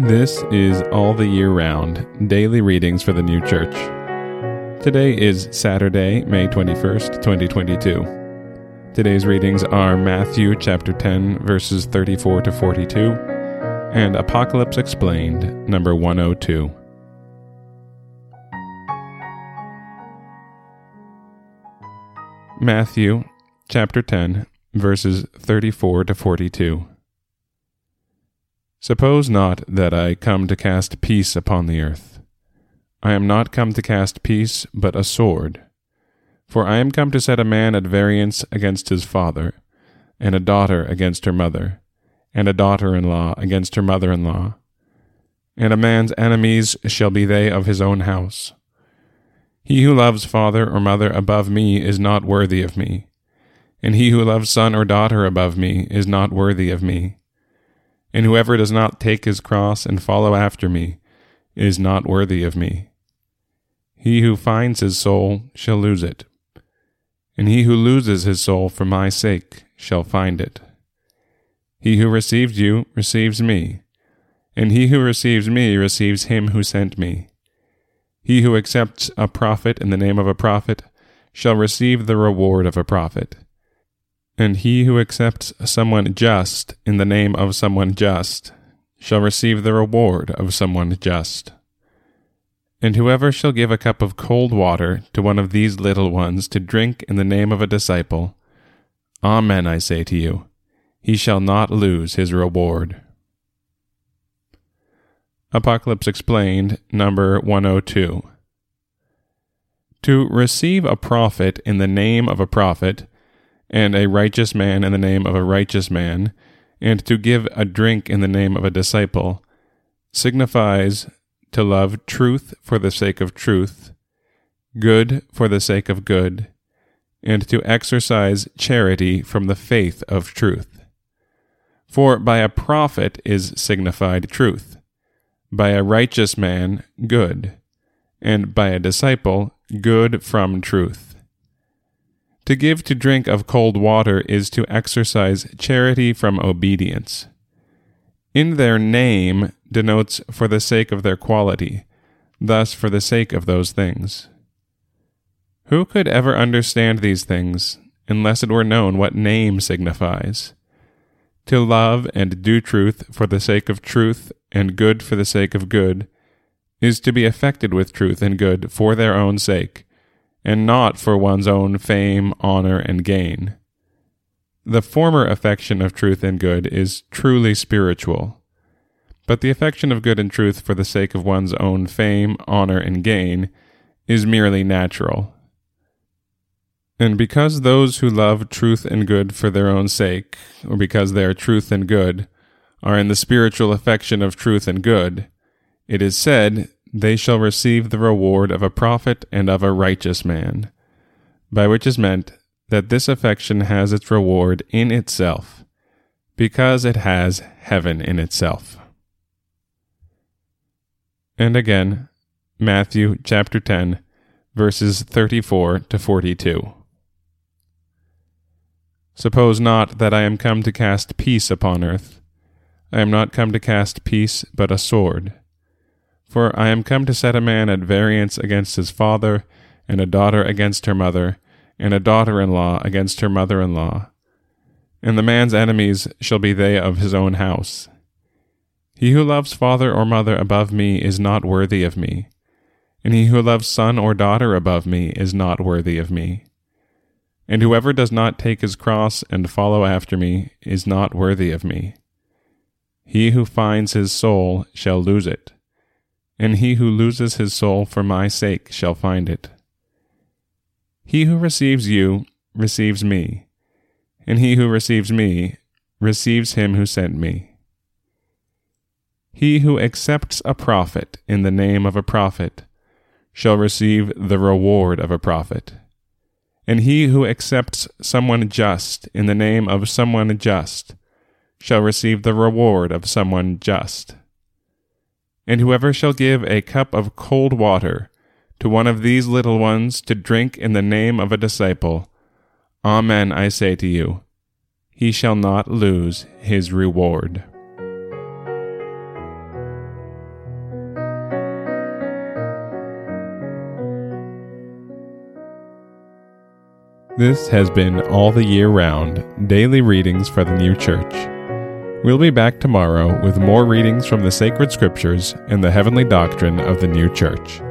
This is All the Year Round Daily Readings for the New Church. Today is Saturday, May 21st, 2022. Today's readings are Matthew chapter 10, verses 34 to 42, and Apocalypse Explained, number 102. Matthew chapter 10, verses 34 to 42. Suppose not that I come to cast peace upon the earth. I am not come to cast peace, but a sword. For I am come to set a man at variance against his father, and a daughter against her mother, and a daughter in law against her mother in law. And a man's enemies shall be they of his own house. He who loves father or mother above me is not worthy of me, and he who loves son or daughter above me is not worthy of me and whoever does not take his cross and follow after me is not worthy of me. He who finds his soul shall lose it, and he who loses his soul for my sake shall find it. He who receives you receives me, and he who receives me receives him who sent me. He who accepts a prophet in the name of a prophet shall receive the reward of a prophet. And he who accepts someone just in the name of someone just shall receive the reward of someone just. And whoever shall give a cup of cold water to one of these little ones to drink in the name of a disciple, Amen, I say to you, he shall not lose his reward. Apocalypse Explained, number 102. To receive a prophet in the name of a prophet and a righteous man in the name of a righteous man, and to give a drink in the name of a disciple, signifies to love truth for the sake of truth, good for the sake of good, and to exercise charity from the faith of truth. For by a prophet is signified truth, by a righteous man, good, and by a disciple, good from truth. To give to drink of cold water is to exercise charity from obedience. In their name denotes for the sake of their quality, thus for the sake of those things. Who could ever understand these things unless it were known what name signifies? To love and do truth for the sake of truth and good for the sake of good is to be affected with truth and good for their own sake and not for one's own fame, honor, and gain. The former affection of truth and good is truly spiritual, but the affection of good and truth for the sake of one's own fame, honor, and gain is merely natural. And because those who love truth and good for their own sake, or because they are truth and good, are in the spiritual affection of truth and good, it is said they shall receive the reward of a prophet and of a righteous man, by which is meant that this affection has its reward in itself, because it has heaven in itself. And again, Matthew chapter 10, verses 34 to 42. Suppose not that I am come to cast peace upon earth. I am not come to cast peace, but a sword. For I am come to set a man at variance against his father, and a daughter against her mother, and a daughter in law against her mother in law. And the man's enemies shall be they of his own house. He who loves father or mother above me is not worthy of me, and he who loves son or daughter above me is not worthy of me. And whoever does not take his cross and follow after me is not worthy of me. He who finds his soul shall lose it and he who loses his soul for my sake shall find it. He who receives you receives me, and he who receives me receives him who sent me. He who accepts a prophet in the name of a prophet shall receive the reward of a prophet. And he who accepts someone just in the name of someone just shall receive the reward of someone just. And whoever shall give a cup of cold water to one of these little ones to drink in the name of a disciple, Amen, I say to you, he shall not lose his reward. This has been All the Year Round Daily Readings for the New Church. We'll be back tomorrow with more readings from the sacred scriptures and the heavenly doctrine of the new church.